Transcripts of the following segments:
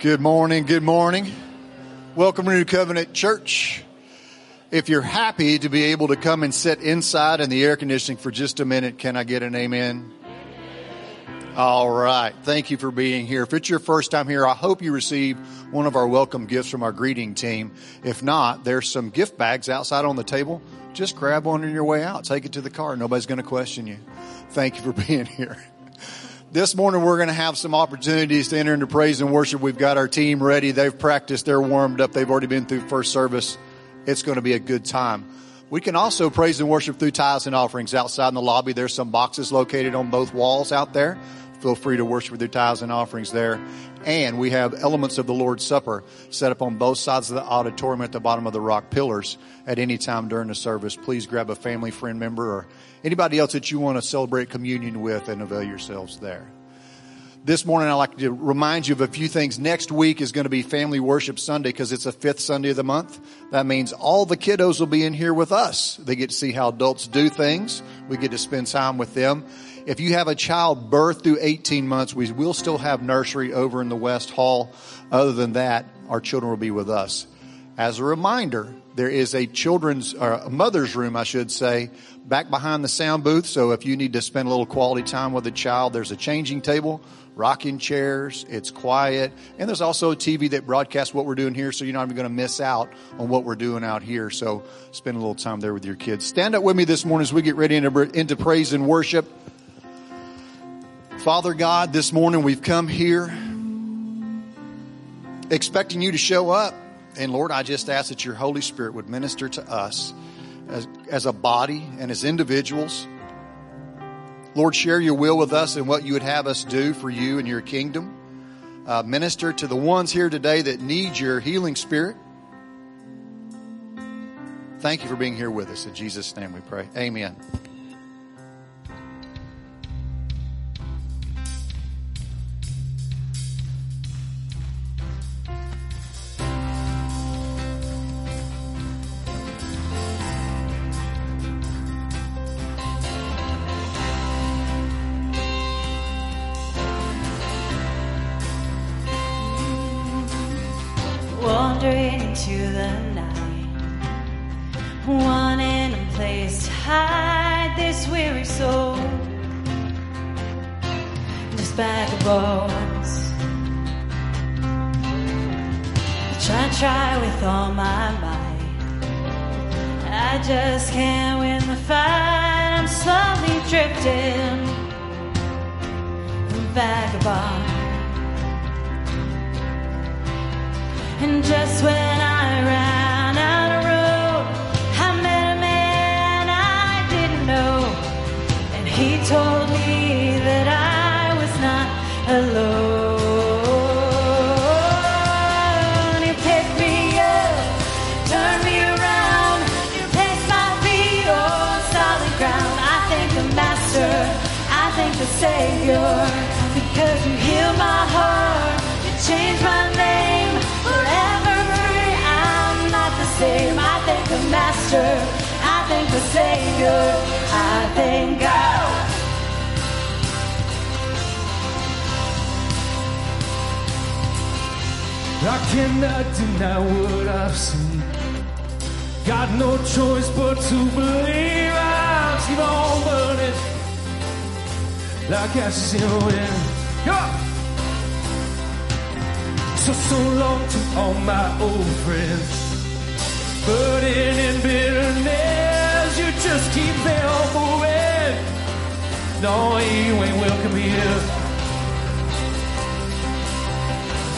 Good morning. Good morning. Welcome to New Covenant Church. If you're happy to be able to come and sit inside in the air conditioning for just a minute, can I get an amen? All right. Thank you for being here. If it's your first time here, I hope you receive one of our welcome gifts from our greeting team. If not, there's some gift bags outside on the table. Just grab one on your way out. Take it to the car. Nobody's going to question you. Thank you for being here. This morning we're going to have some opportunities to enter into praise and worship. We've got our team ready. They've practiced. They're warmed up. They've already been through first service. It's going to be a good time. We can also praise and worship through tithes and offerings outside in the lobby. There's some boxes located on both walls out there. Feel free to worship with your tithes and offerings there. And we have elements of the Lord's Supper set up on both sides of the auditorium at the bottom of the rock pillars at any time during the service. Please grab a family, friend member, or anybody else that you want to celebrate communion with and avail yourselves there. This morning, I'd like to remind you of a few things. Next week is going to be Family Worship Sunday because it's the fifth Sunday of the month. That means all the kiddos will be in here with us. They get to see how adults do things. We get to spend time with them. If you have a child birth through 18 months, we will still have nursery over in the West Hall. Other than that, our children will be with us. As a reminder, there is a children's, or a mother's room, I should say, back behind the sound booth. So if you need to spend a little quality time with a child, there's a changing table, rocking chairs. It's quiet. And there's also a TV that broadcasts what we're doing here. So you're not even going to miss out on what we're doing out here. So spend a little time there with your kids. Stand up with me this morning as we get ready into, into praise and worship. Father God, this morning we've come here expecting you to show up. And Lord, I just ask that your Holy Spirit would minister to us as, as a body and as individuals. Lord, share your will with us and what you would have us do for you and your kingdom. Uh, minister to the ones here today that need your healing spirit. Thank you for being here with us. In Jesus' name we pray. Amen. Into the night, wanting a place to hide this weary soul. Just bones. I try, try with all my might. I just can't win the fight. I'm slowly drifting, vagabond. He told me that I was not alone. Master. I thank the Savior. I thank God. I cannot deny what I've seen. Got no choice but to believe I'll keep on burning like ashes in the wind. Go! So, so long to all my old friends. Burden and bitterness, you just keep them moving. No, you ain't welcome here.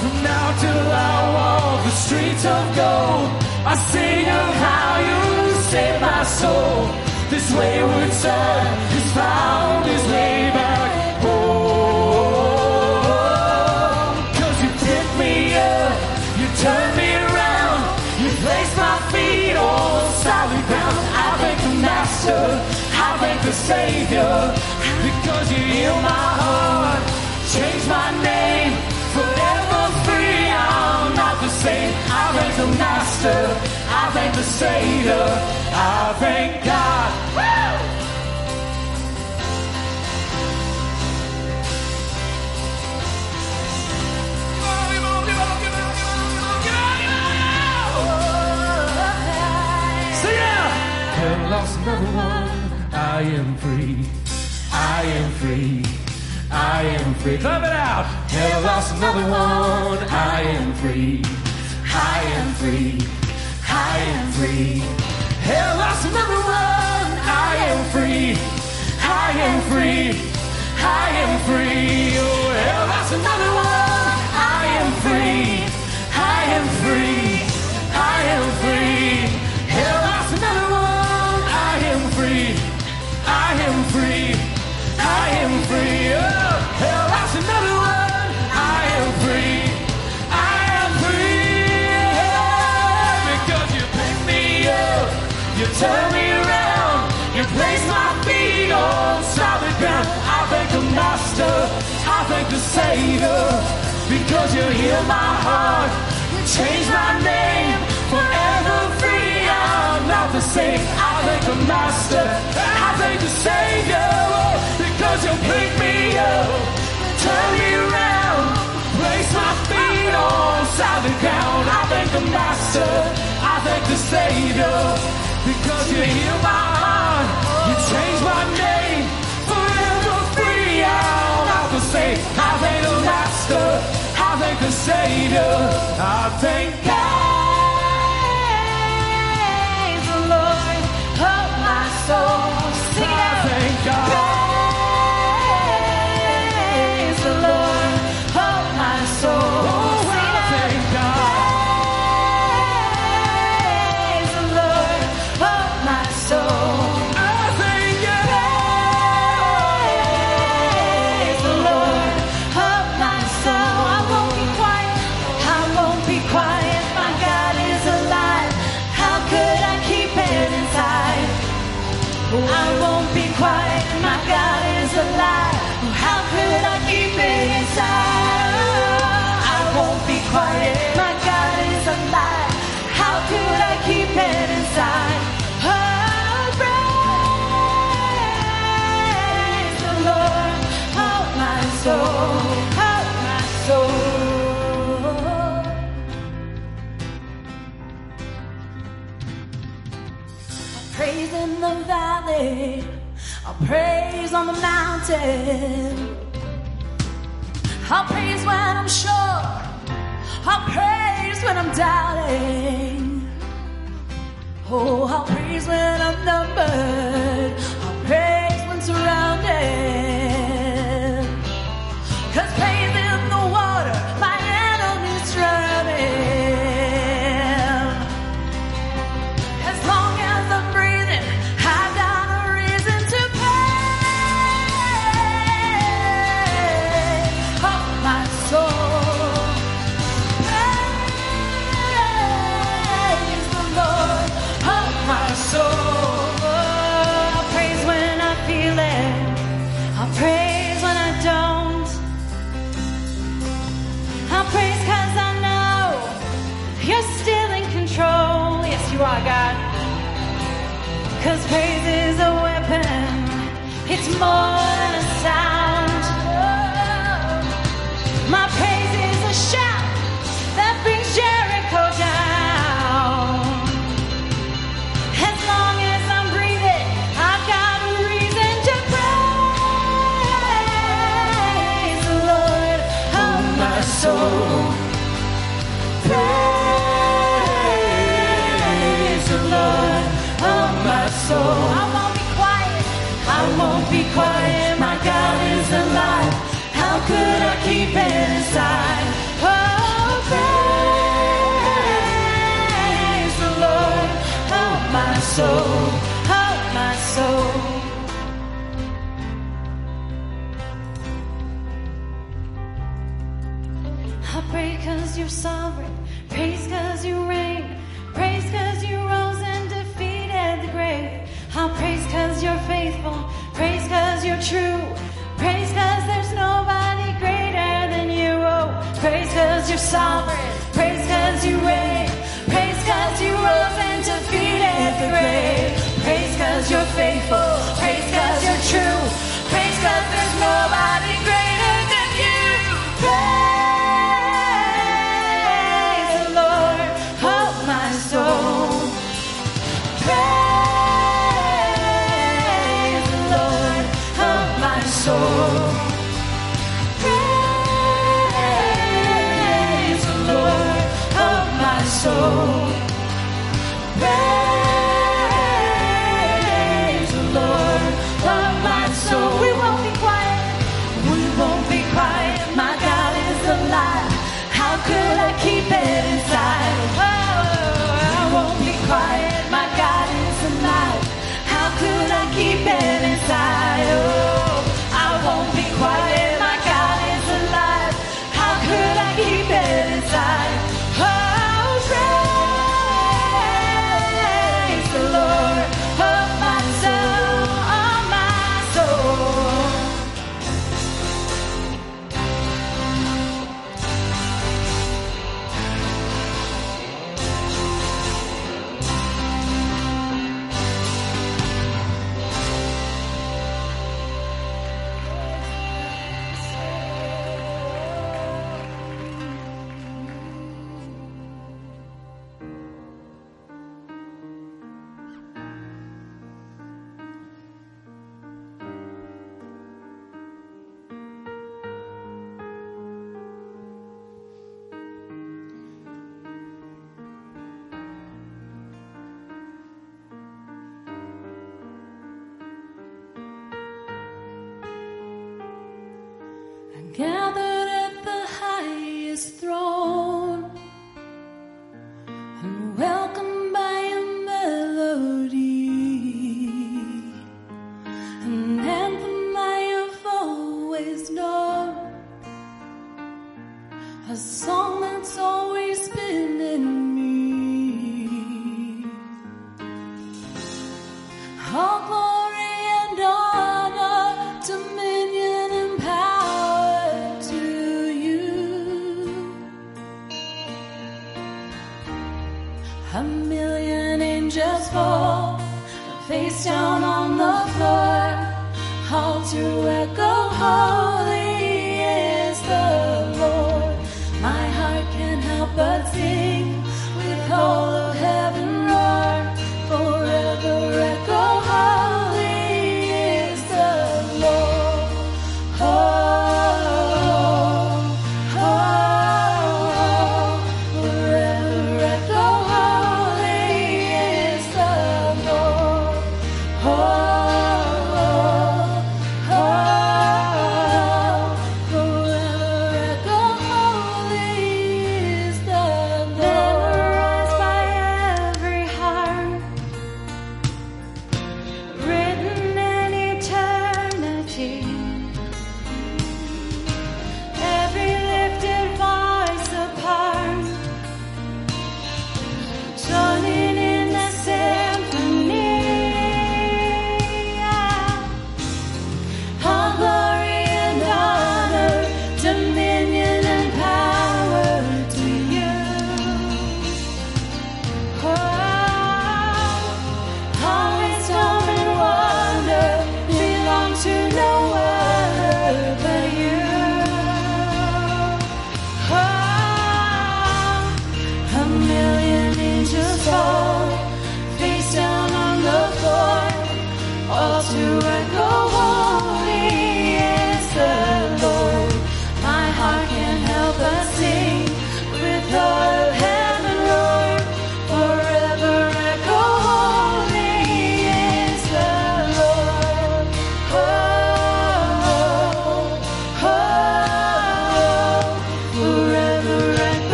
From now till I walk the streets of gold, I sing of how you saved my soul. This wayward son is found heal my heart, change my name, forever free. I'm not the same. I thank the Master, I thank the Savior, I thank God. I am free. I am free. I am free. Clap it out. I lost another one? I am free. I am free. I am free. I lost another one? I am free. I am free. I am free. Oh, I lost another one? Master, I thank the Savior. Because you heal my heart, you change my name, forever free. I'm not the same. I thank the Master, I thank the Savior. Because you pick me up, turn me around, place my feet on solid ground. I thank the Master, I thank the Savior. Because you heal my heart, Master, I thank the Savior. I praise on the mountain. I'll praise when I'm sure, I'll praise when I'm doubting. Oh, I'll praise when I'm numbered, more soul, my soul. I pray cause you're sovereign. Praise cause you reign. Praise cause you rose and defeated the grave. I'll praise cause you're faithful. Praise cause you're true. Praise cause there's nobody greater than you. Oh, praise cause you're sovereign. Praise cause you reign. Praise cause you rose and defeated you're faithful. Praise God, you're true. Praise God, there's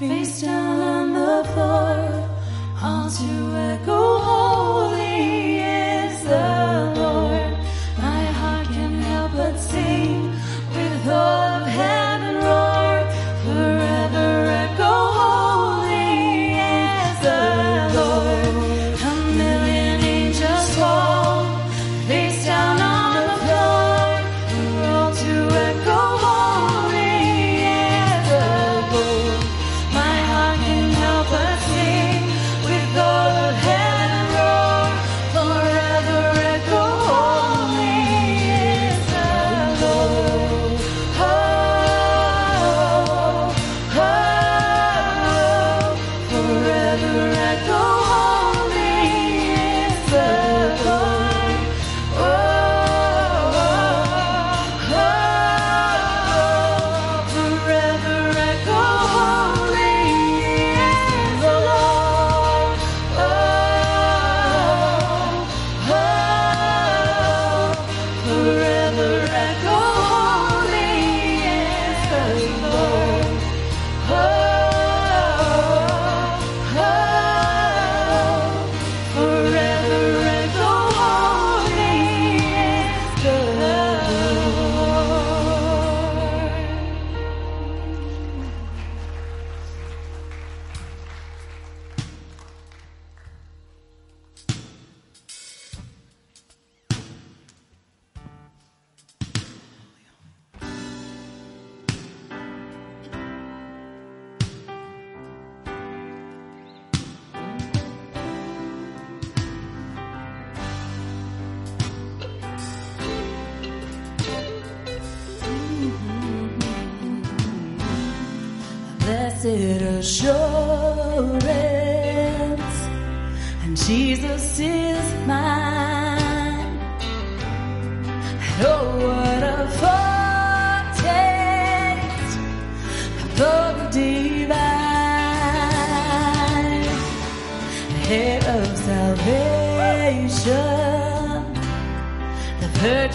face down on the floor, all to echo holy.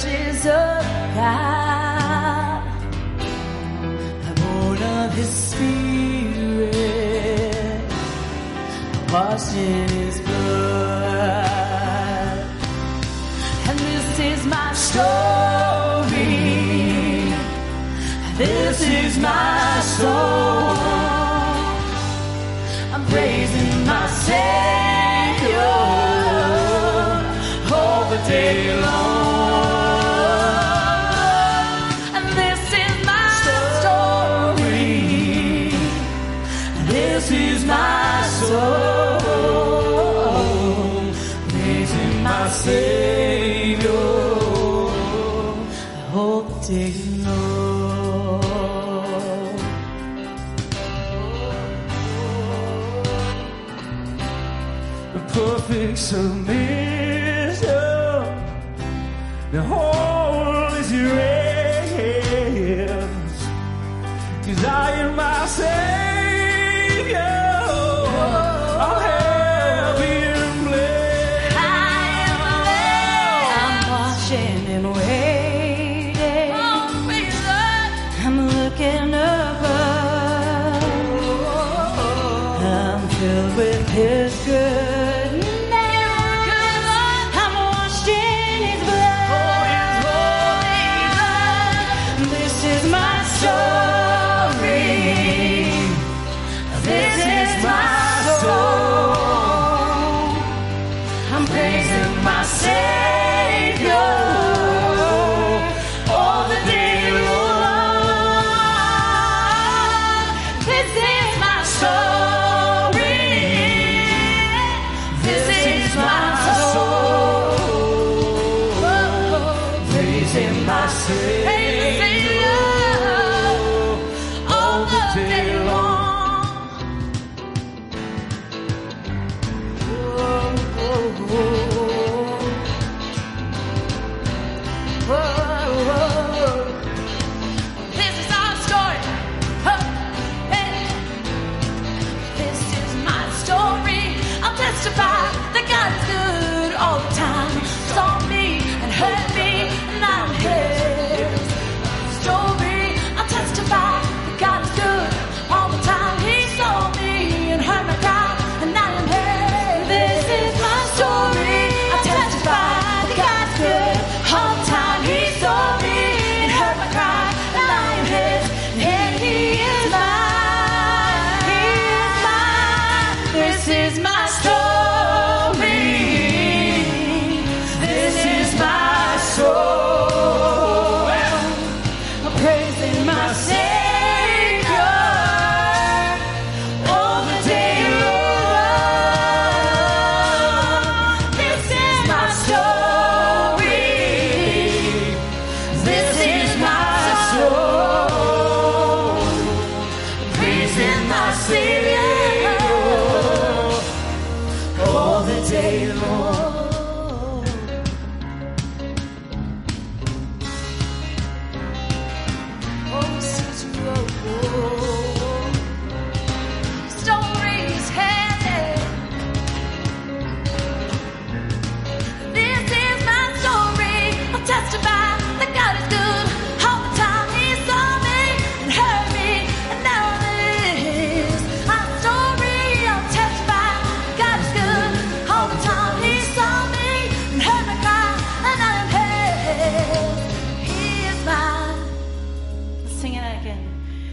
riches of God. I'm born of His Spirit, I'm washed in His blood, and this is my story. This is my soul. I'm praising my Savior all the day long.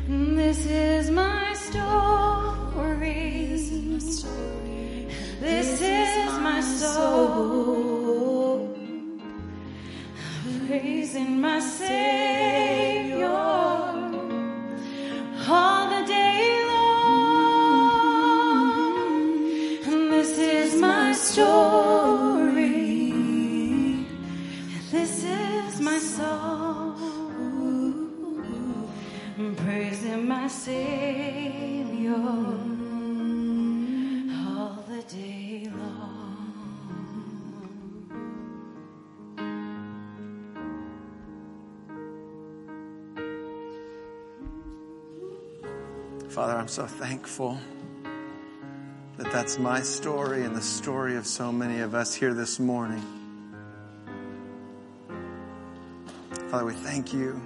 This is my story. This is my soul. Praising my Savior all the day long. Mm-hmm. This is my story. Father, I'm so thankful that that's my story and the story of so many of us here this morning. Father, we thank you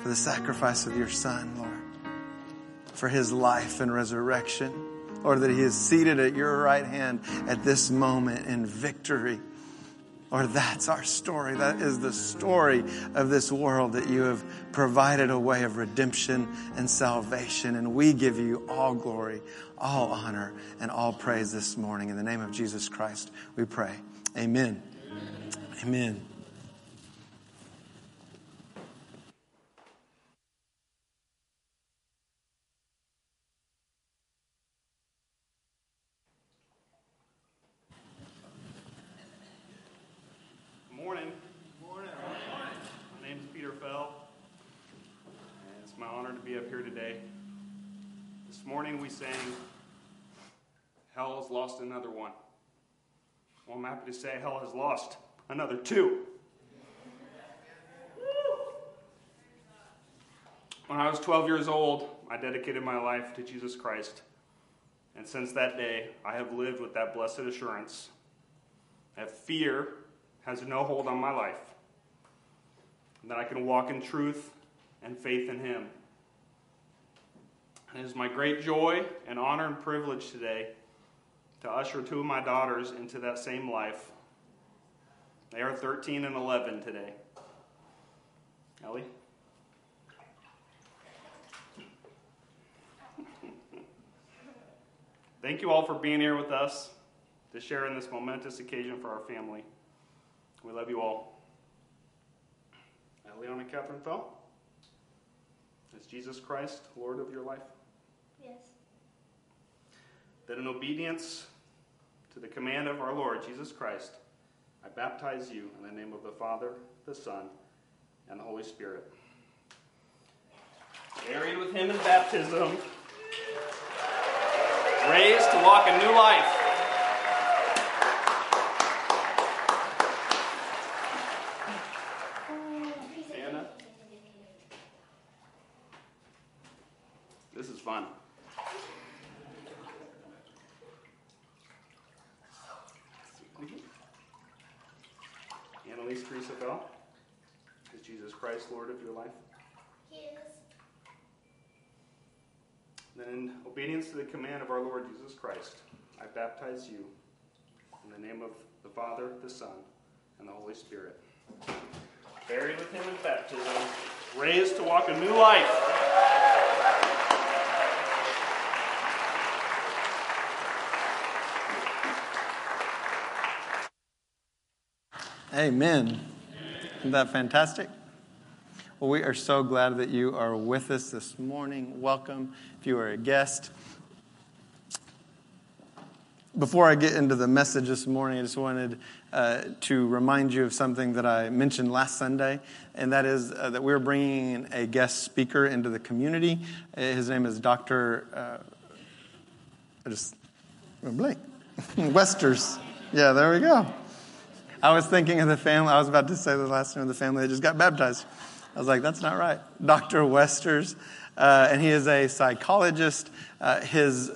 for the sacrifice of your Son, Lord, for his life and resurrection, Lord, that he is seated at your right hand at this moment in victory. Or that's our story. That is the story of this world that you have provided a way of redemption and salvation. And we give you all glory, all honor, and all praise this morning. In the name of Jesus Christ, we pray. Amen. Amen. Good morning. Morning. My name is Peter Fell, and it's my honor to be up here today. This morning we sang, Hell has lost another one. Well, I'm happy to say hell has lost another two. When I was 12 years old, I dedicated my life to Jesus Christ. And since that day, I have lived with that blessed assurance that fear has no hold on my life, and that I can walk in truth and faith in Him. It is my great joy and honor and privilege today to usher two of my daughters into that same life. They are 13 and 11 today. Ellie? Thank you all for being here with us to share in this momentous occasion for our family. We love you all. And Catherine Fell, is Jesus Christ Lord of your life? Yes. That in obedience to the command of our Lord Jesus Christ, I baptize you in the name of the Father, the Son, and the Holy Spirit. Buried with him in baptism, raised to walk a new life. Anna? This is fun. Annalise Teresa Fell, is Jesus Christ Lord of your life? Yes. Then, in obedience to the command of our Lord Jesus Christ, I baptize you in the name of the Father, the Son, and the Holy Spirit. Buried with him in baptism, raised to walk a new life. Amen. Isn't that fantastic? Well, we are so glad that you are with us this morning. Welcome if you are a guest. Before I get into the message this morning, I just wanted uh, to remind you of something that I mentioned last Sunday, and that is uh, that we're bringing a guest speaker into the community. Uh, his name is Dr. Uh, I just blank. Westers. Yeah, there we go. I was thinking of the family. I was about to say the last name of the family that just got baptized. I was like, that's not right. Dr. Westers. Uh, and he is a psychologist. Uh, his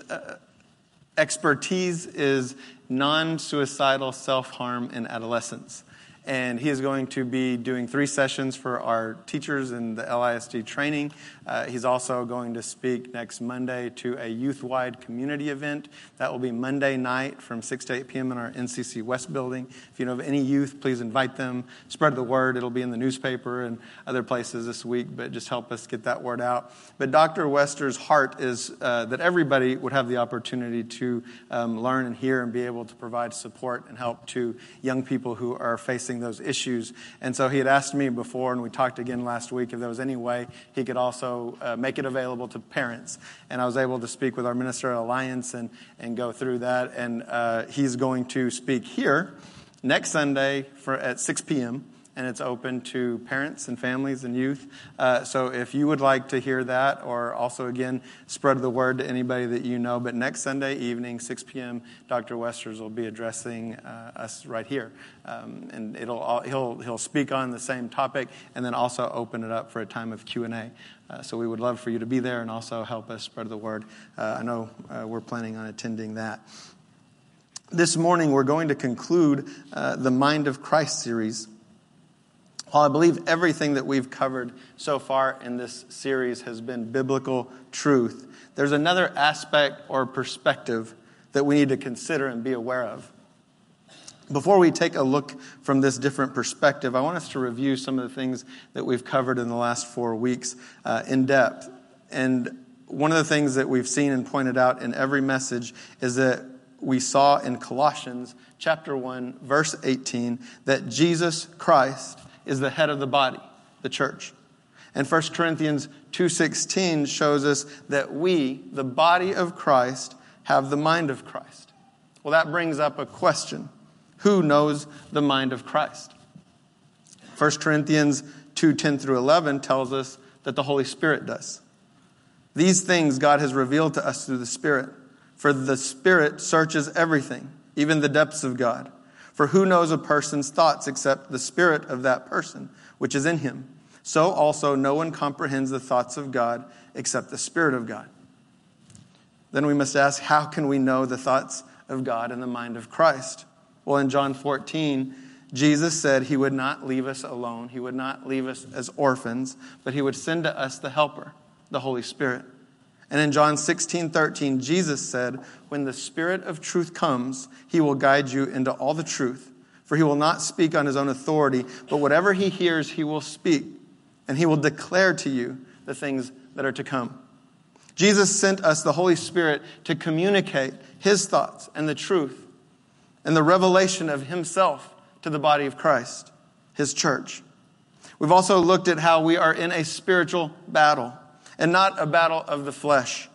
expertise is non suicidal self harm in adolescence and he is going to be doing three sessions for our teachers in the LISD training. Uh, he's also going to speak next Monday to a youth wide community event. That will be Monday night from 6 to 8 p.m. in our NCC West building. If you know of any youth, please invite them. Spread the word. It'll be in the newspaper and other places this week, but just help us get that word out. But Dr. Wester's heart is uh, that everybody would have the opportunity to um, learn and hear and be able to provide support and help to young people who are facing those issues. And so he had asked me before, and we talked again last week, if there was any way he could also uh, make it available to parents. And I was able to speak with our ministerial alliance and, and go through that. And uh, he's going to speak here next Sunday for, at 6 p.m and it's open to parents and families and youth. Uh, so if you would like to hear that, or also again spread the word to anybody that you know. But next Sunday evening, 6 p.m., Dr. Westers will be addressing uh, us right here, um, and it'll all, he'll he'll speak on the same topic, and then also open it up for a time of Q and A. Uh, so we would love for you to be there and also help us spread the word. Uh, I know uh, we're planning on attending that. This morning, we're going to conclude uh, the Mind of Christ series. While I believe everything that we've covered so far in this series has been biblical truth, there's another aspect or perspective that we need to consider and be aware of. Before we take a look from this different perspective, I want us to review some of the things that we've covered in the last four weeks uh, in depth. And one of the things that we've seen and pointed out in every message is that we saw in Colossians chapter 1 verse 18 that Jesus Christ is the head of the body, the church. And 1 Corinthians 2:16 shows us that we, the body of Christ, have the mind of Christ. Well, that brings up a question. Who knows the mind of Christ? 1 Corinthians 2:10 through 11 tells us that the Holy Spirit does. These things God has revealed to us through the Spirit, for the Spirit searches everything, even the depths of God. For who knows a person's thoughts except the spirit of that person, which is in him? So also no one comprehends the thoughts of God except the Spirit of God. Then we must ask, how can we know the thoughts of God in the mind of Christ? Well, in John 14, Jesus said he would not leave us alone. He would not leave us as orphans, but he would send to us the helper, the Holy Spirit. And in John 16, 13, Jesus said, When the Spirit of truth comes, he will guide you into all the truth. For he will not speak on his own authority, but whatever he hears, he will speak, and he will declare to you the things that are to come. Jesus sent us the Holy Spirit to communicate his thoughts and the truth and the revelation of himself to the body of Christ, his church. We've also looked at how we are in a spiritual battle and not a battle of the flesh.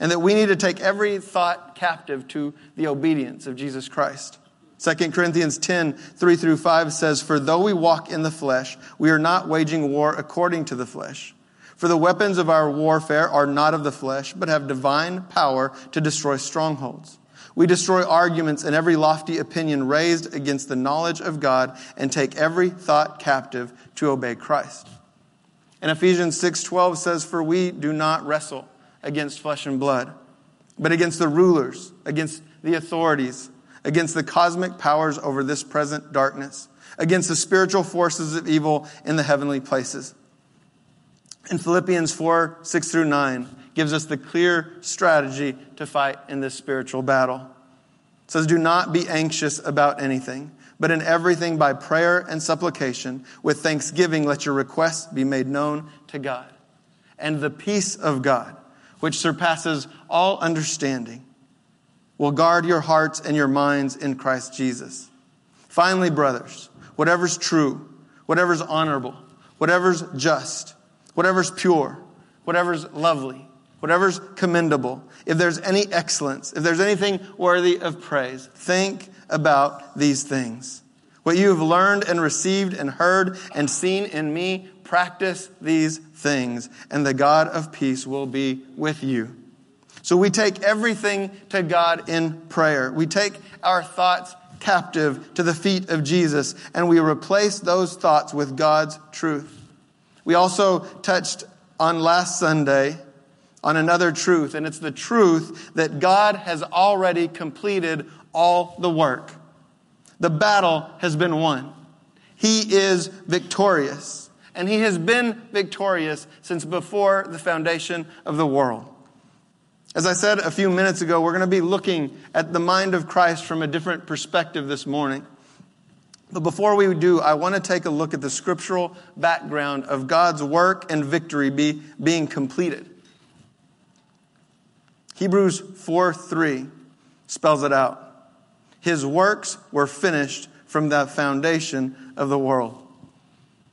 And that we need to take every thought captive to the obedience of Jesus Christ. 2 Corinthians 10, 3 through 5 says, For though we walk in the flesh, we are not waging war according to the flesh. For the weapons of our warfare are not of the flesh, but have divine power to destroy strongholds. We destroy arguments and every lofty opinion raised against the knowledge of God and take every thought captive to obey Christ. And Ephesians 6:12 says for we do not wrestle against flesh and blood, but against the rulers, against the authorities, against the cosmic powers over this present darkness, against the spiritual forces of evil in the heavenly places. And Philippians 4, 6 through 9 gives us the clear strategy to fight in this spiritual battle. It says, Do not be anxious about anything but in everything by prayer and supplication, with thanksgiving, let your requests be made known to God. And the peace of God, which surpasses all understanding, will guard your hearts and your minds in Christ Jesus. Finally, brothers, whatever's true, whatever's honorable, whatever's just, whatever's pure, whatever's lovely, whatever's commendable, if there's any excellence, if there's anything worthy of praise, think about these things. What you have learned and received and heard and seen in me, practice these things, and the God of peace will be with you. So we take everything to God in prayer. We take our thoughts captive to the feet of Jesus, and we replace those thoughts with God's truth. We also touched on last Sunday on another truth, and it's the truth that God has already completed all the work. The battle has been won. He is victorious, and He has been victorious since before the foundation of the world. As I said a few minutes ago, we're going to be looking at the mind of Christ from a different perspective this morning. But before we do, I want to take a look at the scriptural background of God's work and victory be, being completed. Hebrews 4 3 spells it out. His works were finished from the foundation of the world.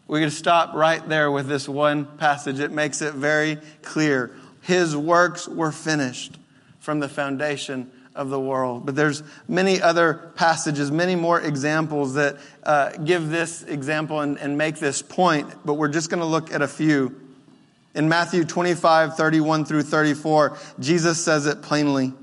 Going to stop right there with this one passage. It makes it very clear. His works were finished from the foundation of the world. But there's many other passages, many more examples that uh, give this example and, and make this point, but we're just going to look at a few. In Matthew 25, 31 through 34, Jesus says it plainly.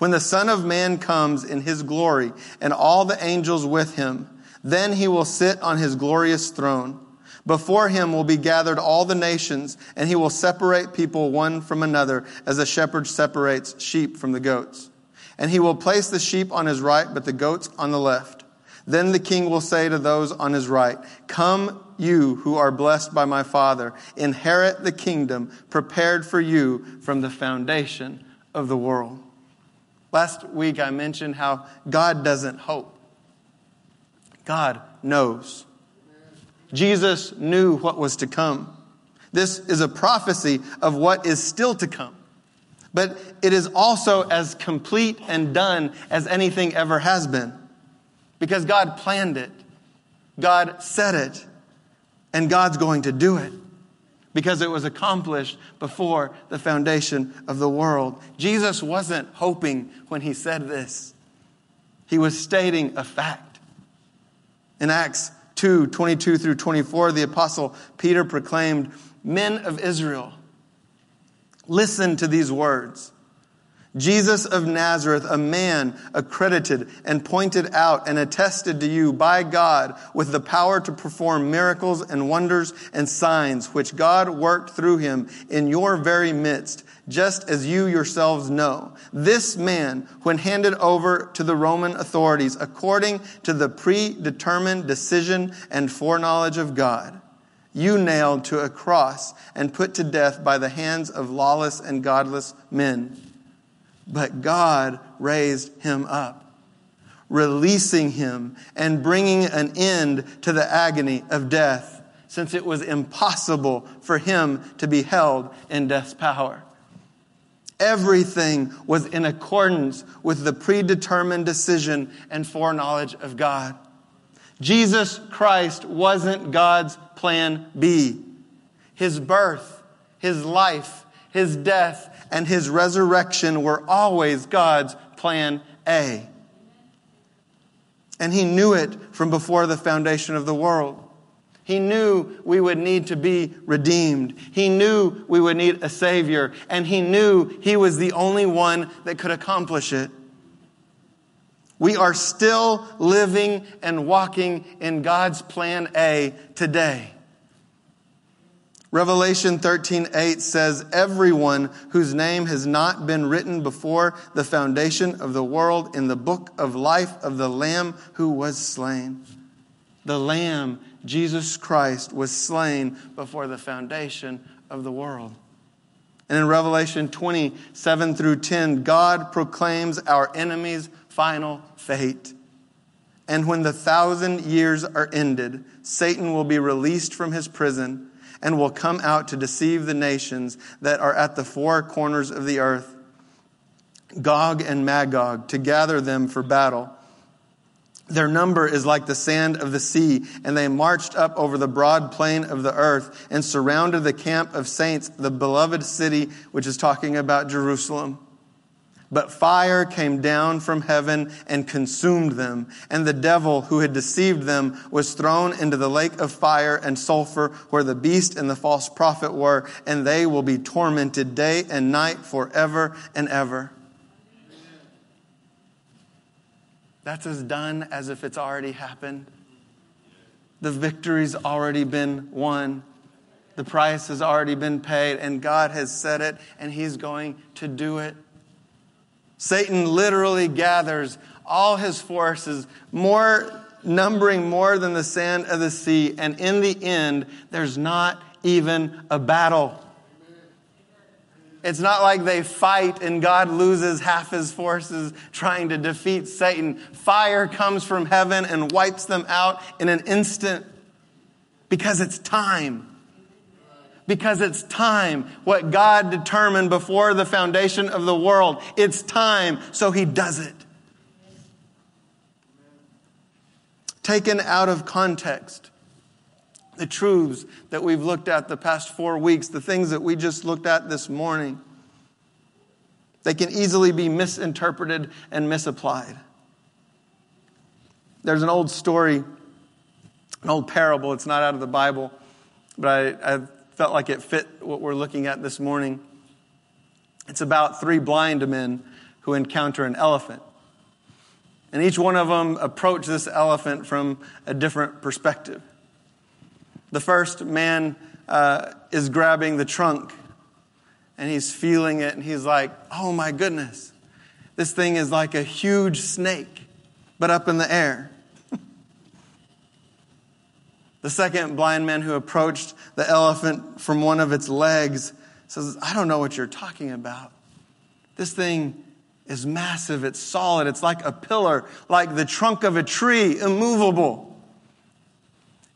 When the Son of Man comes in his glory and all the angels with him, then he will sit on his glorious throne. Before him will be gathered all the nations, and he will separate people one from another, as a shepherd separates sheep from the goats. And he will place the sheep on his right, but the goats on the left. Then the king will say to those on his right, Come, you who are blessed by my Father, inherit the kingdom prepared for you from the foundation of the world. Last week I mentioned how God doesn't hope. God knows. Jesus knew what was to come. This is a prophecy of what is still to come. But it is also as complete and done as anything ever has been. Because God planned it, God said it, and God's going to do it. Because it was accomplished before the foundation of the world. Jesus wasn't hoping when he said this, he was stating a fact. In Acts 2 22 through 24, the apostle Peter proclaimed, Men of Israel, listen to these words. Jesus of Nazareth, a man accredited and pointed out and attested to you by God with the power to perform miracles and wonders and signs which God worked through him in your very midst just as you yourselves know. This man, when handed over to the Roman authorities according to the predetermined decision and foreknowledge of God, you nailed to a cross and put to death by the hands of lawless and godless men. But God raised him up, releasing him and bringing an end to the agony of death, since it was impossible for him to be held in death's power. Everything was in accordance with the predetermined decision and foreknowledge of God. Jesus Christ wasn't God's plan B. His birth, His life, His death, and His resurrection were always God's plan A. And He knew it from before the foundation of the world. He knew we would need to be redeemed. He knew we would need a Savior. And He knew He was the only one that could accomplish it. We are still living and walking in God's plan A today. Revelation 13:8 says everyone whose name has not been written before the foundation of the world in the book of life of the lamb who was slain. The lamb Jesus Christ was slain before the foundation of the world. And in Revelation 27 through 10, God proclaims our enemy's final fate. And when the thousand years are ended, Satan will be released from his prison and will come out to deceive the nations that are at the four corners of the earth, Gog and Magog, to gather them for battle. Their number is like the sand of the sea, and they marched up over the broad plain of the earth and surrounded the camp of saints, the beloved city, which is talking about Jerusalem. But fire came down from heaven and consumed them, and the devil who had deceived them was thrown into the lake of fire and sulfur where the beast and the false prophet were, and they will be tormented day and night forever and ever. That's as done as if it's already happened. The victory's already been won. The price has already been paid, and God has said it, and He's going to do it. Satan literally gathers all his forces, more numbering more than the sand of the sea, and in the end, there's not even a battle. It's not like they fight and God loses half his forces trying to defeat Satan. Fire comes from heaven and wipes them out in an instant because it's time. Because it's time. What God determined before the foundation of the world. It's time, so he does it. Taken out of context, the truths that we've looked at the past four weeks, the things that we just looked at this morning, they can easily be misinterpreted and misapplied. There's an old story, an old parable. It's not out of the Bible, but I, I felt like it fit what we're looking at this morning. It's about three blind men who encounter an elephant. And each one of them approach this elephant from a different perspective. The first man uh, is grabbing the trunk and he's feeling it and he's like, oh my goodness, this thing is like a huge snake, but up in the air. The second blind man who approached the elephant from one of its legs says, I don't know what you're talking about. This thing is massive, it's solid, it's like a pillar, like the trunk of a tree, immovable.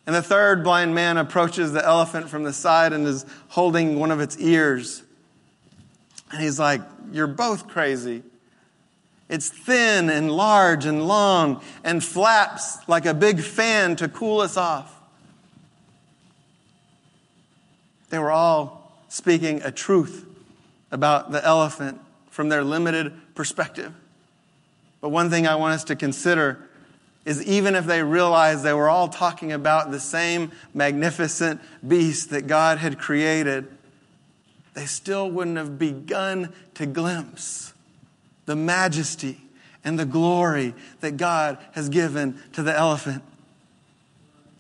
And the third blind man approaches the elephant from the side and is holding one of its ears. And he's like, You're both crazy. It's thin and large and long and flaps like a big fan to cool us off. They were all speaking a truth about the elephant from their limited perspective. But one thing I want us to consider is even if they realized they were all talking about the same magnificent beast that God had created, they still wouldn't have begun to glimpse the majesty and the glory that God has given to the elephant.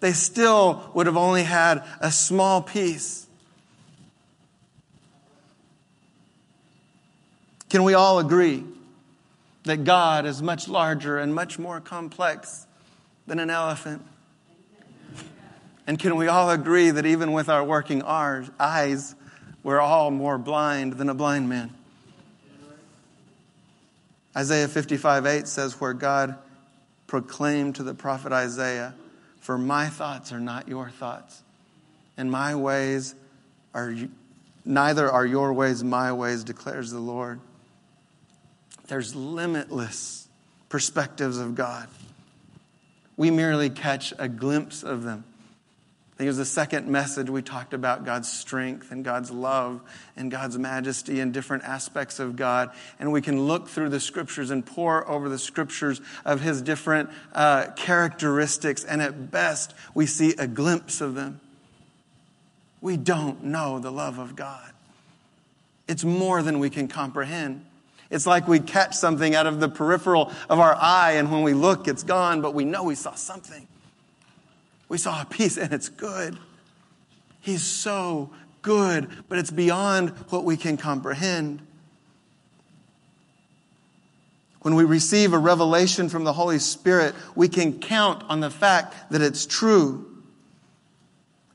They still would have only had a small piece. Can we all agree that God is much larger and much more complex than an elephant. And can we all agree that even with our working eyes, we're all more blind than a blind man? Isaiah 55 8 says, Where God proclaimed to the prophet Isaiah, For my thoughts are not your thoughts, and my ways are neither are your ways my ways, declares the Lord. There's limitless perspectives of God. We merely catch a glimpse of them. I think it was the second message we talked about God's strength and God's love and God's majesty and different aspects of God. And we can look through the scriptures and pour over the scriptures of his different uh, characteristics. And at best, we see a glimpse of them. We don't know the love of God, it's more than we can comprehend. It's like we catch something out of the peripheral of our eye, and when we look, it's gone, but we know we saw something. We saw a piece, and it's good. He's so good, but it's beyond what we can comprehend. When we receive a revelation from the Holy Spirit, we can count on the fact that it's true.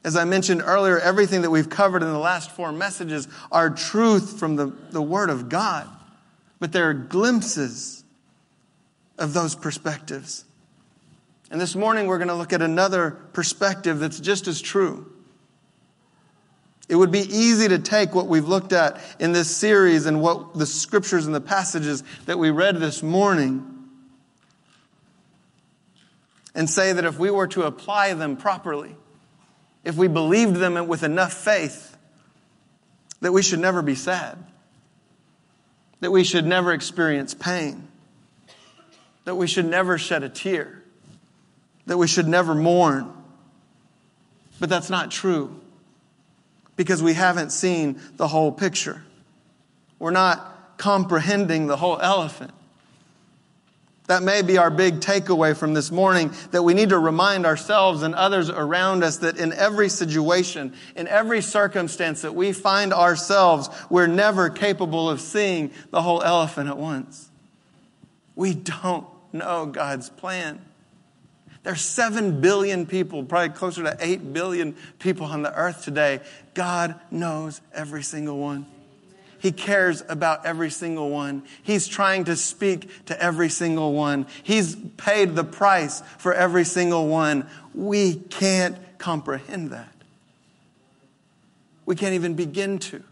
As I mentioned earlier, everything that we've covered in the last four messages are truth from the, the Word of God but there are glimpses of those perspectives. And this morning we're going to look at another perspective that's just as true. It would be easy to take what we've looked at in this series and what the scriptures and the passages that we read this morning and say that if we were to apply them properly, if we believed them with enough faith, that we should never be sad, that we should never experience pain, that we should never shed a tear, that we should never mourn. But that's not true because we haven't seen the whole picture. We're not comprehending the whole elephant. That may be our big takeaway from this morning that we need to remind ourselves and others around us that in every situation, in every circumstance that we find ourselves, we're never capable of seeing the whole elephant at once. We don't know God's plan. There's 7 billion people, probably closer to 8 billion people on the earth today. God knows every single one. He cares about every single one. He's trying to speak to every single one. He's paid the price for every single one. We can't comprehend that. We can't even begin to.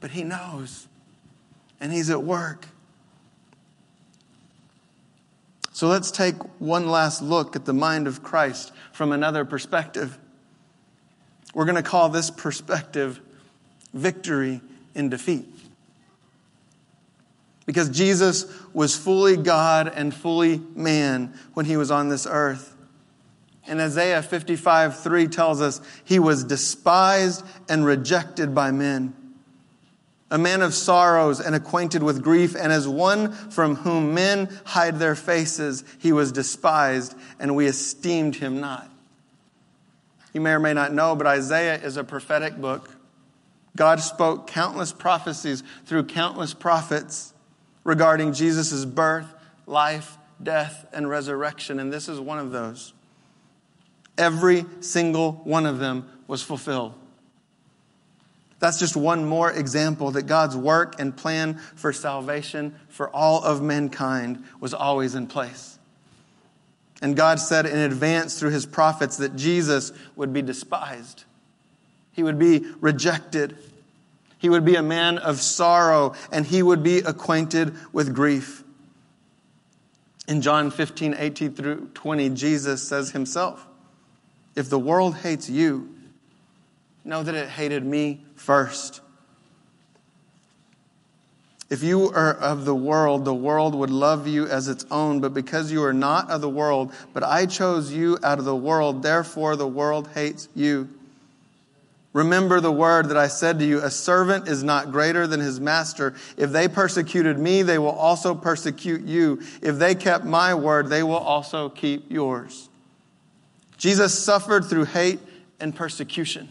But He knows, and He's at work. So let's take one last look at the mind of Christ from another perspective. We're going to call this perspective victory in defeat. Because Jesus was fully God and fully man when he was on this earth. And Isaiah 55 3 tells us he was despised and rejected by men, a man of sorrows and acquainted with grief, and as one from whom men hide their faces, he was despised, and we esteemed him not. You may or may not know, but Isaiah is a prophetic book. God spoke countless prophecies through countless prophets regarding Jesus' birth, life, death, and resurrection, and this is one of those. Every single one of them was fulfilled. That's just one more example that God's work and plan for salvation for all of mankind was always in place. And God said in advance through his prophets that Jesus would be despised. He would be rejected. He would be a man of sorrow and he would be acquainted with grief. In John 15, 18 through 20, Jesus says himself, If the world hates you, know that it hated me first. If you are of the world, the world would love you as its own, but because you are not of the world, but I chose you out of the world, therefore the world hates you. Remember the word that I said to you, a servant is not greater than his master. If they persecuted me, they will also persecute you. If they kept my word, they will also keep yours. Jesus suffered through hate and persecution.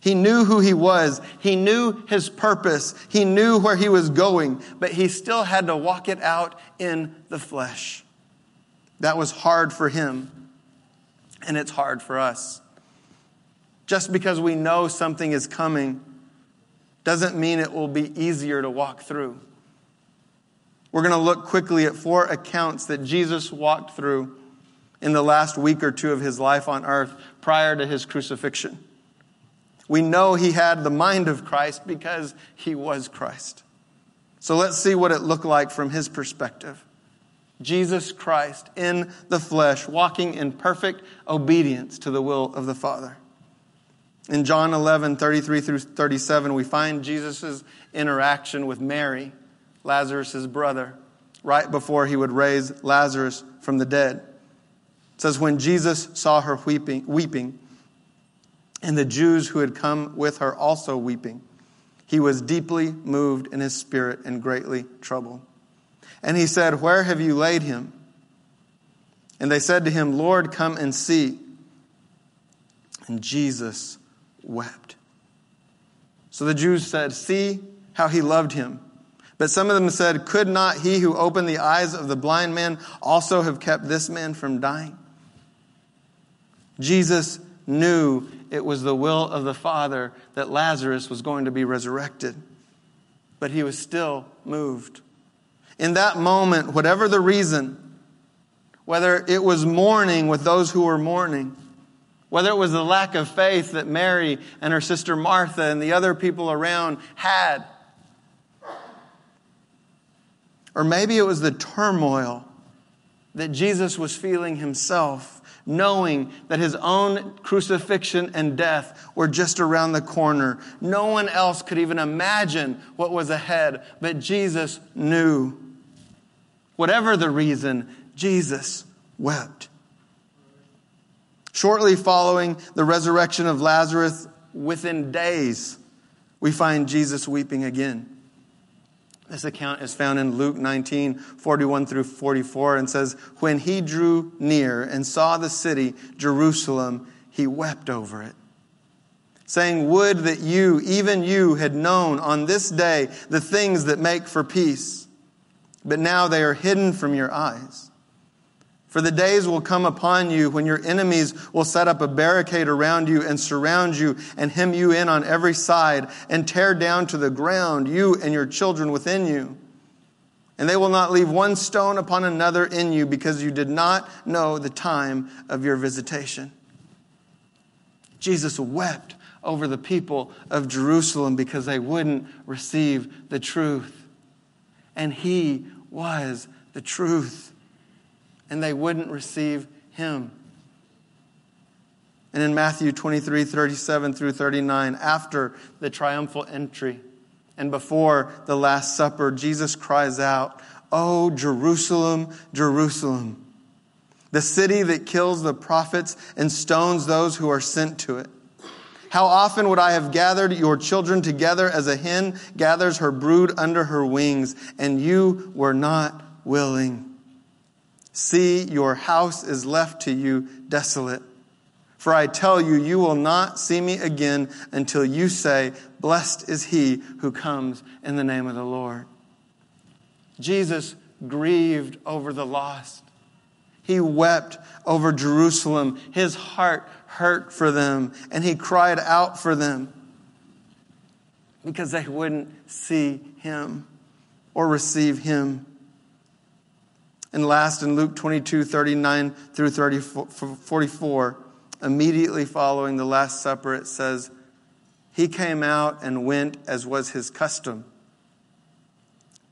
He knew who he was. He knew his purpose. He knew where he was going, but he still had to walk it out in the flesh. That was hard for him, and it's hard for us. Just because we know something is coming doesn't mean it will be easier to walk through. We're going to look quickly at four accounts that Jesus walked through in the last week or two of his life on earth prior to his crucifixion. We know he had the mind of Christ because he was Christ. So let's see what it looked like from his perspective. Jesus Christ in the flesh, walking in perfect obedience to the will of the Father. In John 11, 33 through 37, we find Jesus' interaction with Mary, Lazarus' brother, right before he would raise Lazarus from the dead. It says, When Jesus saw her weeping, weeping, and the Jews who had come with her also weeping, he was deeply moved in his spirit and greatly troubled. And he said, Where have you laid him? And they said to him, Lord, come and see. And Jesus wept. So the Jews said, See how he loved him. But some of them said, Could not he who opened the eyes of the blind man also have kept this man from dying? Jesus knew it was the will of the Father that Lazarus was going to be resurrected, but he was still moved. In that moment, whatever the reason, whether it was mourning with those who were mourning, whether it was the lack of faith that Mary and her sister Martha and the other people around had. Or maybe it was the turmoil that Jesus was feeling himself, knowing that his own crucifixion and death were just around the corner. No one else could even imagine what was ahead, but Jesus knew. Whatever the reason, Jesus wept. Shortly following the resurrection of Lazarus, within days, we find Jesus weeping again. This account is found in Luke 19, 41 through 44, and says, When he drew near and saw the city, Jerusalem, he wept over it, saying, Would that you, even you, had known on this day the things that make for peace, but now they are hidden from your eyes. For the days will come upon you when your enemies will set up a barricade around you and surround you and hem you in on every side and tear down to the ground you and your children within you. And they will not leave one stone upon another in you because you did not know the time of your visitation. Jesus wept over the people of Jerusalem because they wouldn't receive the truth. And he was the truth and they wouldn't receive him. And in Matthew 23 37 through 39, after the triumphal entry and before the Last Supper, Jesus cries out, Oh, Jerusalem, Jerusalem, the city that kills the prophets and stones those who are sent to it. How often would I have gathered your children together as a hen gathers her brood under her wings, and you were not willing. See, your house is left to you desolate. For I tell you, you will not see me again until you say, Blessed is he who comes in the name of the Lord. Jesus grieved over the lost. He wept over Jerusalem. His heart hurt for them, and he cried out for them because they wouldn't see him or receive him. And last in Luke 22, 39 through 30, 44, immediately following the Last Supper, it says, He came out and went as was his custom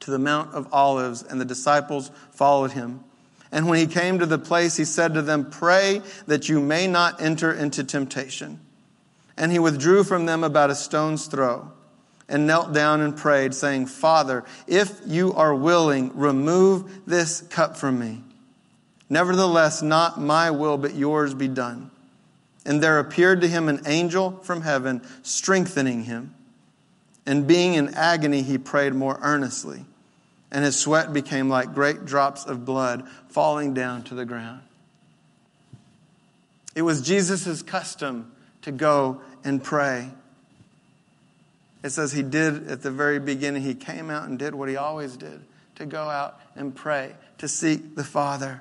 to the Mount of Olives, and the disciples followed him. And when he came to the place, he said to them, Pray that you may not enter into temptation. And he withdrew from them about a stone's throw and knelt down and prayed, saying, Father, if you are willing, remove this cup from me. Nevertheless, not my will, but yours be done. And there appeared to him an angel from heaven, strengthening him. And being in agony, he prayed more earnestly. And his sweat became like great drops of blood falling down to the ground. It was Jesus' custom to go and pray. It says he did at the very beginning, he came out and did what he always did to go out and pray, to seek the Father.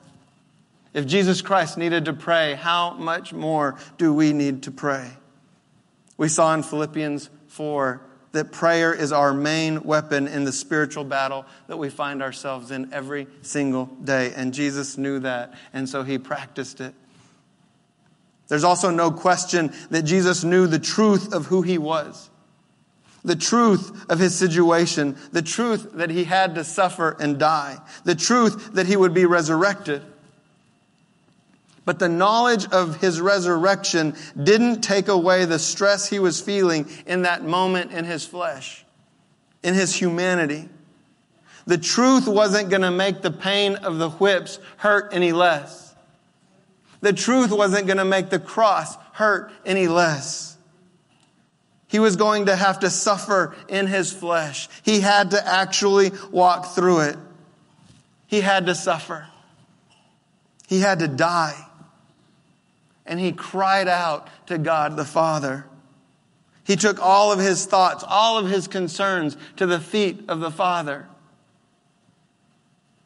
If Jesus Christ needed to pray, how much more do we need to pray? We saw in Philippians 4 that prayer is our main weapon in the spiritual battle that we find ourselves in every single day. And Jesus knew that, and so he practiced it. There's also no question that Jesus knew the truth of who he was the truth of his situation, the truth that he had to suffer and die, the truth that he would be resurrected. But the knowledge of his resurrection didn't take away the stress he was feeling in that moment in his flesh, in his humanity. The truth wasn't going to make the pain of the whips hurt any less. The truth wasn't going to make the cross hurt any less. He was going to have to suffer in his flesh. He had to actually walk through it. He had to suffer. He had to die. And he cried out to God the Father. He took all of his thoughts, all of his concerns to the feet of the Father.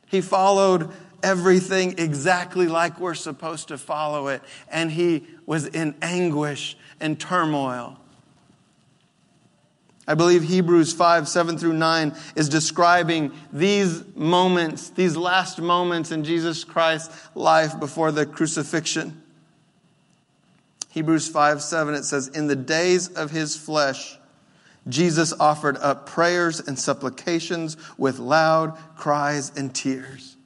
He followed everything exactly like we're supposed to follow it. And he was in anguish and turmoil. I believe Hebrews 5, 7 through 9 is describing these moments, these last moments in Jesus Christ's life before the crucifixion. Hebrews 5, 7, it says, In the days of his flesh, Jesus offered up prayers and supplications with loud cries and tears.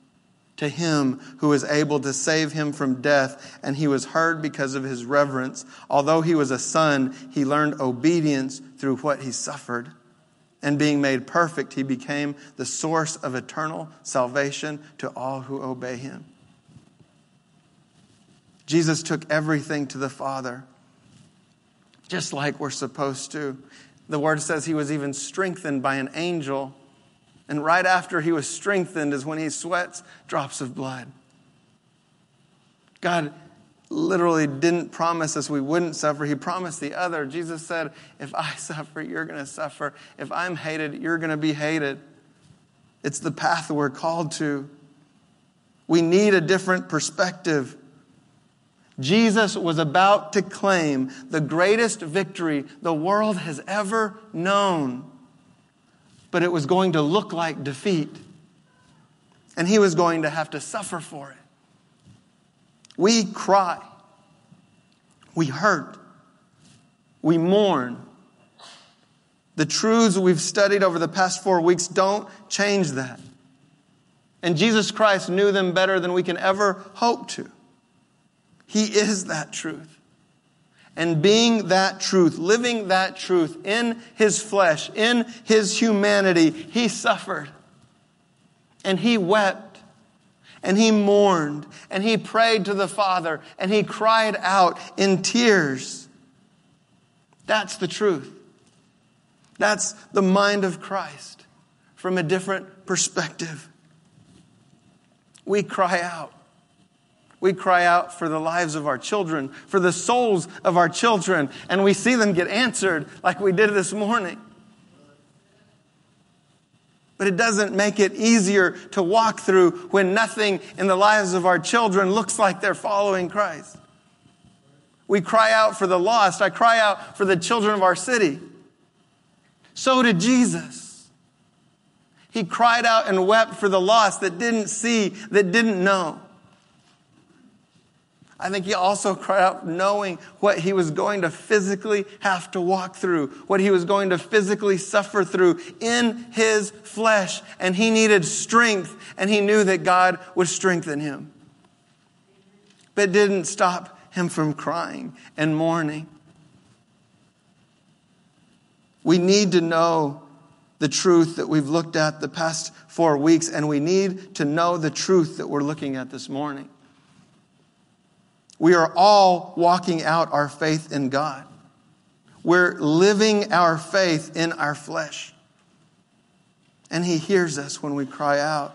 To him who is able to save him from death, and he was heard because of his reverence. Although he was a son, he learned obedience through what he suffered. And being made perfect, he became the source of eternal salvation to all who obey him. Jesus took everything to the Father, just like we're supposed to. The word says he was even strengthened by an angel and right after he was strengthened is when he sweats drops of blood. God literally didn't promise us we wouldn't suffer. He promised the other. Jesus said, If I suffer, you're going to suffer. If I'm hated, you're going to be hated. It's the path we're called to. We need a different perspective. Jesus was about to claim the greatest victory the world has ever known but it was going to look like defeat. And he was going to have to suffer for it. We cry. We hurt. We mourn. The truths we've studied over the past four weeks don't change that. And Jesus Christ knew them better than we can ever hope to. He is that truth and being that truth, living that truth in his flesh, in his humanity, he suffered. And he wept. And he mourned. And he prayed to the Father. And he cried out in tears. That's the truth. That's the mind of Christ from a different perspective. We cry out we cry out for the lives of our children, for the souls of our children, and we see them get answered like we did this morning. But it doesn't make it easier to walk through when nothing in the lives of our children looks like they're following Christ. We cry out for the lost. I cry out for the children of our city. So did Jesus. He cried out and wept for the lost that didn't see, that didn't know. I think he also cried out knowing what he was going to physically have to walk through, what he was going to physically suffer through in his flesh. And he needed strength, and he knew that God would strengthen him. But it didn't stop him from crying and mourning. We need to know the truth that we've looked at the past four weeks, and we need to know the truth that we're looking at this morning. We are all walking out our faith in God. We're living our faith in our flesh. And He hears us when we cry out.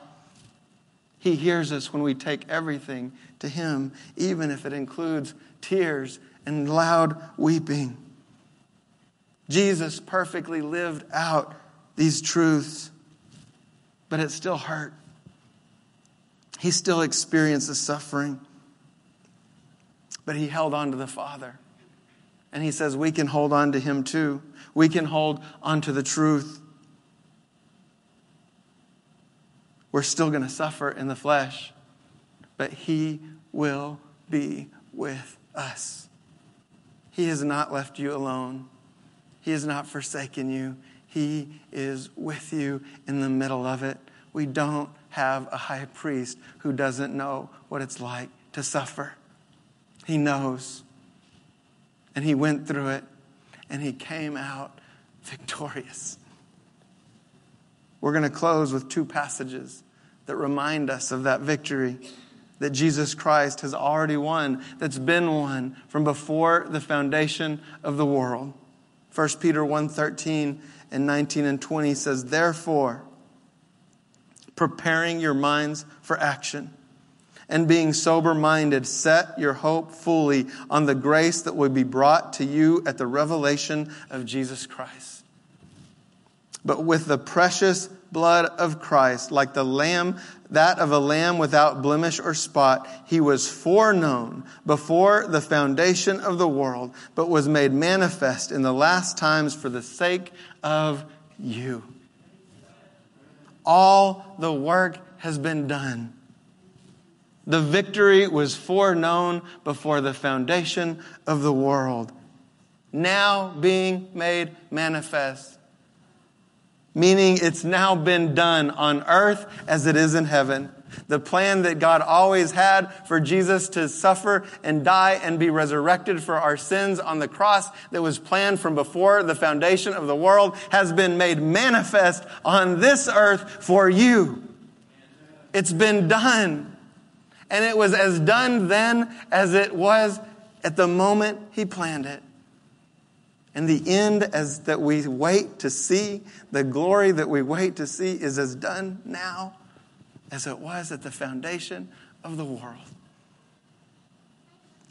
He hears us when we take everything to Him, even if it includes tears and loud weeping. Jesus perfectly lived out these truths, but it still hurt. He still experiences suffering but he held on to the Father. And he says we can hold on to him too. We can hold on to the truth. We're still going to suffer in the flesh, but he will be with us. He has not left you alone. He has not forsaken you. He is with you in the middle of it. We don't have a high priest who doesn't know what it's like to suffer. He knows. And he went through it and he came out victorious. We're going to close with two passages that remind us of that victory that Jesus Christ has already won, that's been won from before the foundation of the world. 1 Peter 1:13 and 19 and 20 says, "Therefore, preparing your minds for action, and being sober minded, set your hope fully on the grace that will be brought to you at the revelation of Jesus Christ. But with the precious blood of Christ, like the lamb, that of a lamb without blemish or spot, he was foreknown before the foundation of the world, but was made manifest in the last times for the sake of you. All the work has been done. The victory was foreknown before the foundation of the world, now being made manifest. Meaning it's now been done on earth as it is in heaven. The plan that God always had for Jesus to suffer and die and be resurrected for our sins on the cross that was planned from before the foundation of the world has been made manifest on this earth for you. It's been done. And it was as done then as it was at the moment he planned it. And the end as that we wait to see, the glory that we wait to see is as done now as it was at the foundation of the world.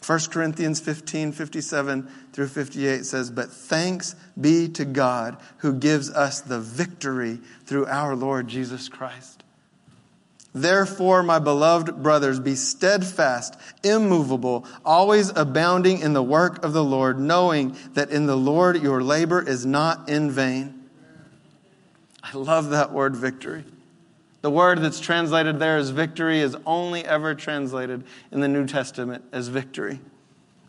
1 Corinthians 15, 57 through 58 says, But thanks be to God who gives us the victory through our Lord Jesus Christ. Therefore, my beloved brothers, be steadfast, immovable, always abounding in the work of the Lord, knowing that in the Lord your labor is not in vain. I love that word victory. The word that's translated there as victory is only ever translated in the New Testament as victory.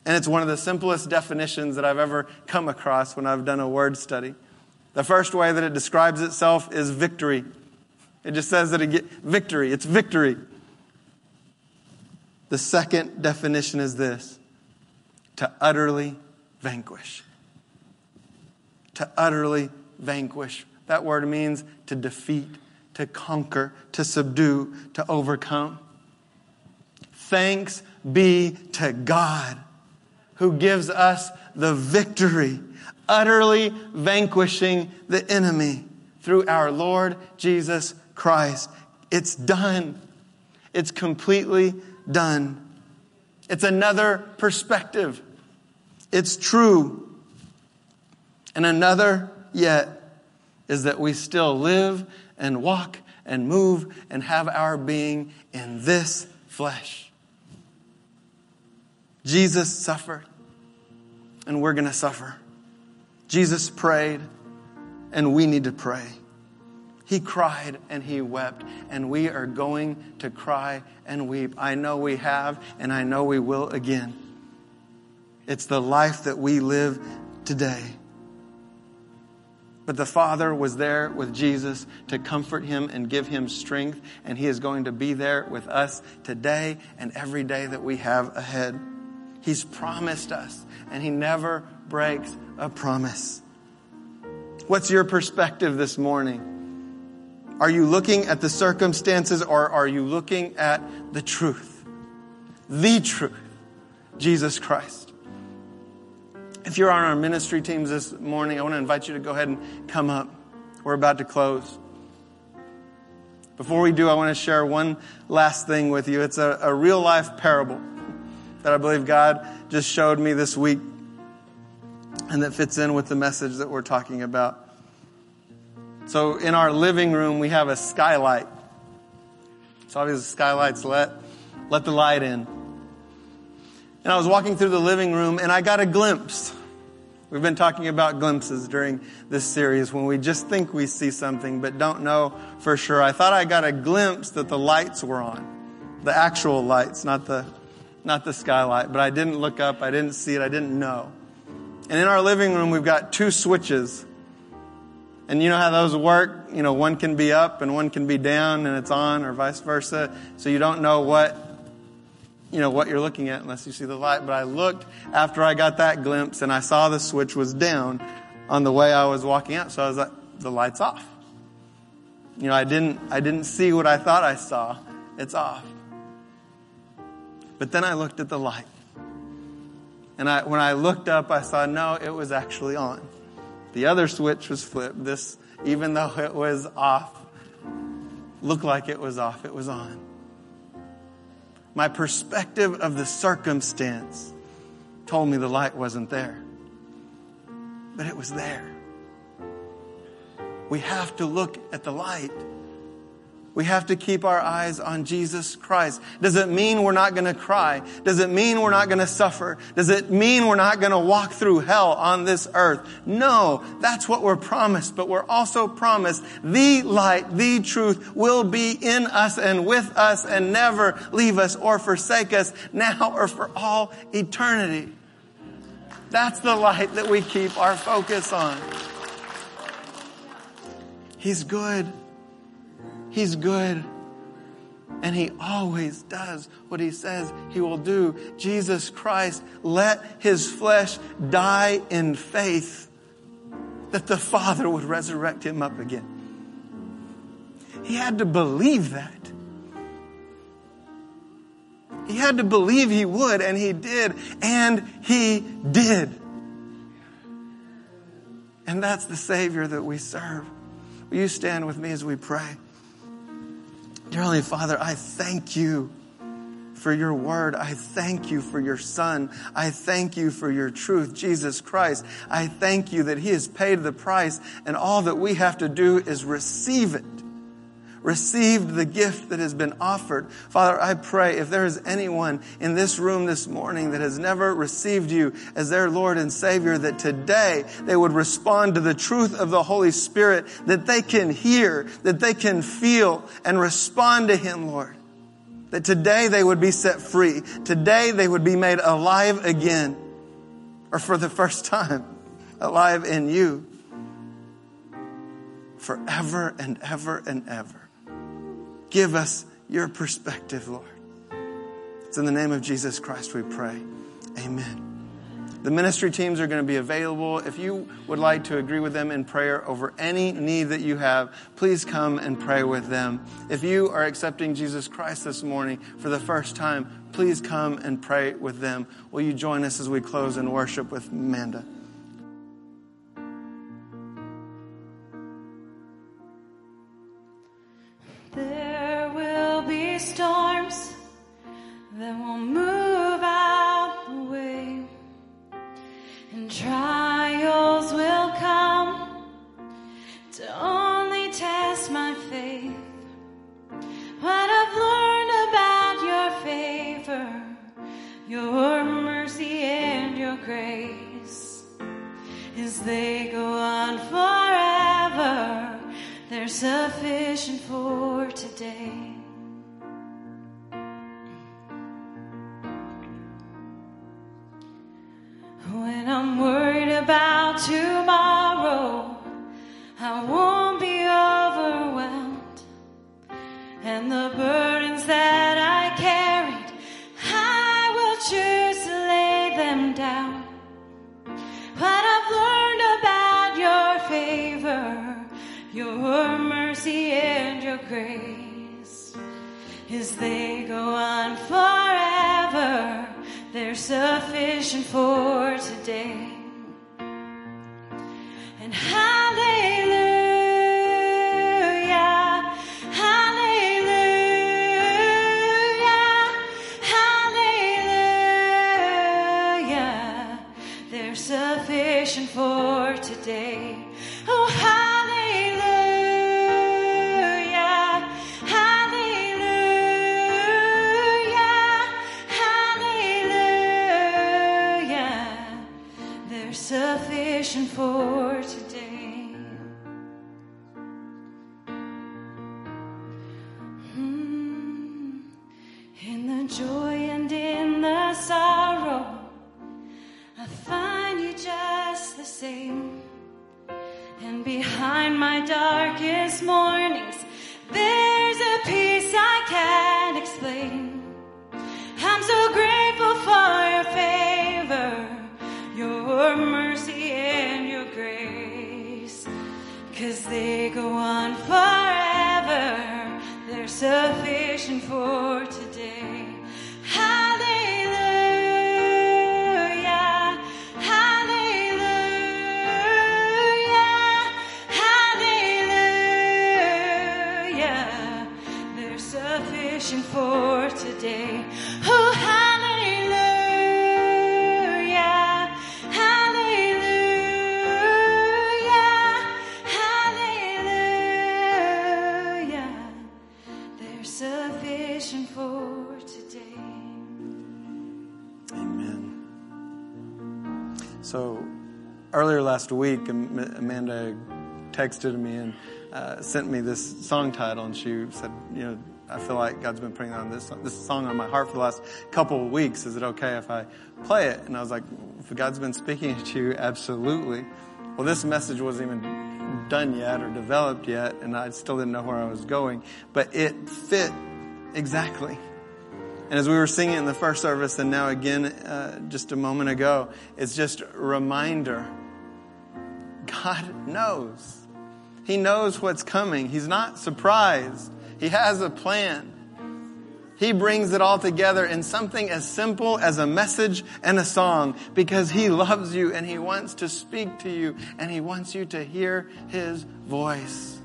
And it's one of the simplest definitions that I've ever come across when I've done a word study. The first way that it describes itself is victory. It just says that it victory, it's victory. The second definition is this to utterly vanquish. To utterly vanquish. That word means to defeat, to conquer, to subdue, to overcome. Thanks be to God who gives us the victory, utterly vanquishing the enemy through our Lord Jesus Christ. It's done. It's completely done. It's another perspective. It's true. And another yet is that we still live and walk and move and have our being in this flesh. Jesus suffered, and we're going to suffer. Jesus prayed, and we need to pray. He cried and he wept, and we are going to cry and weep. I know we have, and I know we will again. It's the life that we live today. But the Father was there with Jesus to comfort him and give him strength, and he is going to be there with us today and every day that we have ahead. He's promised us, and he never breaks a promise. What's your perspective this morning? Are you looking at the circumstances or are you looking at the truth? The truth, Jesus Christ. If you're on our ministry teams this morning, I want to invite you to go ahead and come up. We're about to close. Before we do, I want to share one last thing with you. It's a, a real life parable that I believe God just showed me this week and that fits in with the message that we're talking about. So in our living room, we have a skylight. So obviously, the skylight's let, let the light in. And I was walking through the living room and I got a glimpse. We've been talking about glimpses during this series when we just think we see something but don't know for sure. I thought I got a glimpse that the lights were on. The actual lights, not the, not the skylight. But I didn't look up. I didn't see it. I didn't know. And in our living room, we've got two switches and you know how those work? You know, one can be up and one can be down and it's on or vice versa. So you don't know what, you know, what you're looking at unless you see the light. But I looked after I got that glimpse and I saw the switch was down on the way I was walking out. So I was like, the light's off. You know, I didn't, I didn't see what I thought I saw. It's off. But then I looked at the light. And I, when I looked up, I saw, no, it was actually on. The other switch was flipped. This, even though it was off, looked like it was off, it was on. My perspective of the circumstance told me the light wasn't there, but it was there. We have to look at the light. We have to keep our eyes on Jesus Christ. Does it mean we're not going to cry? Does it mean we're not going to suffer? Does it mean we're not going to walk through hell on this earth? No, that's what we're promised, but we're also promised the light, the truth will be in us and with us and never leave us or forsake us now or for all eternity. That's the light that we keep our focus on. He's good. He's good. And he always does what he says he will do. Jesus Christ let his flesh die in faith that the Father would resurrect him up again. He had to believe that. He had to believe he would, and he did, and he did. And that's the Savior that we serve. Will you stand with me as we pray? Dear Heavenly Father, I thank you for your word. I thank you for your son. I thank you for your truth, Jesus Christ. I thank you that he has paid the price and all that we have to do is receive it received the gift that has been offered. Father, I pray if there is anyone in this room this morning that has never received you as their Lord and Savior, that today they would respond to the truth of the Holy Spirit, that they can hear, that they can feel and respond to Him, Lord. That today they would be set free. Today they would be made alive again, or for the first time, alive in you forever and ever and ever. Give us your perspective, Lord. It's in the name of Jesus Christ we pray. Amen. The ministry teams are going to be available. If you would like to agree with them in prayer over any need that you have, please come and pray with them. If you are accepting Jesus Christ this morning for the first time, please come and pray with them. Will you join us as we close in worship with Amanda? Storms that won't move out the way, and trials will come to only test my faith. What I've learned about your favor, your mercy, and your grace is they go on forever. They're sufficient for today. Tomorrow, I won't be overwhelmed. And the burdens that I carried, I will choose to lay them down. What I've learned about your favor, your mercy and your grace is they go on forever. They're sufficient for today. So, earlier last week, Amanda texted me and uh, sent me this song title, and she said, "You know, I feel like God's been putting on this this song on my heart for the last couple of weeks. Is it okay if I play it?" And I was like, "If God's been speaking to you, absolutely." Well, this message wasn't even done yet or developed yet, and I still didn't know where I was going, but it fit Exactly. And as we were singing in the first service and now again uh, just a moment ago, it's just a reminder God knows. He knows what's coming. He's not surprised. He has a plan. He brings it all together in something as simple as a message and a song because He loves you and He wants to speak to you and He wants you to hear His voice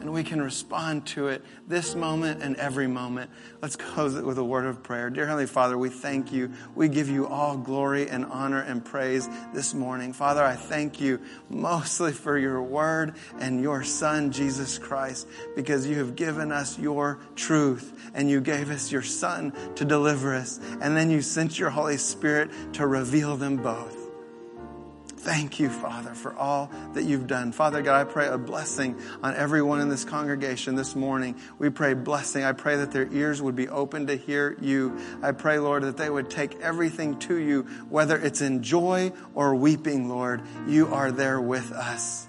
and we can respond to it this moment and every moment. Let's close it with a word of prayer. Dear Heavenly Father, we thank you. We give you all glory and honor and praise this morning. Father, I thank you mostly for your word and your son, Jesus Christ, because you have given us your truth and you gave us your son to deliver us. And then you sent your Holy Spirit to reveal them both. Thank you, Father, for all that you've done. Father God, I pray a blessing on everyone in this congregation this morning. We pray blessing. I pray that their ears would be open to hear you. I pray, Lord, that they would take everything to you, whether it's in joy or weeping, Lord. You are there with us.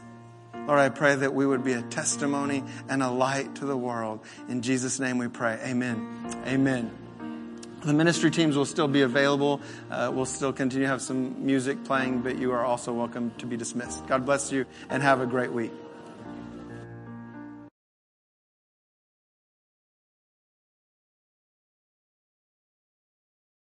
Lord, I pray that we would be a testimony and a light to the world. In Jesus' name we pray. Amen. Amen. The ministry teams will still be available. Uh, we'll still continue to have some music playing, but you are also welcome to be dismissed. God bless you and have a great week.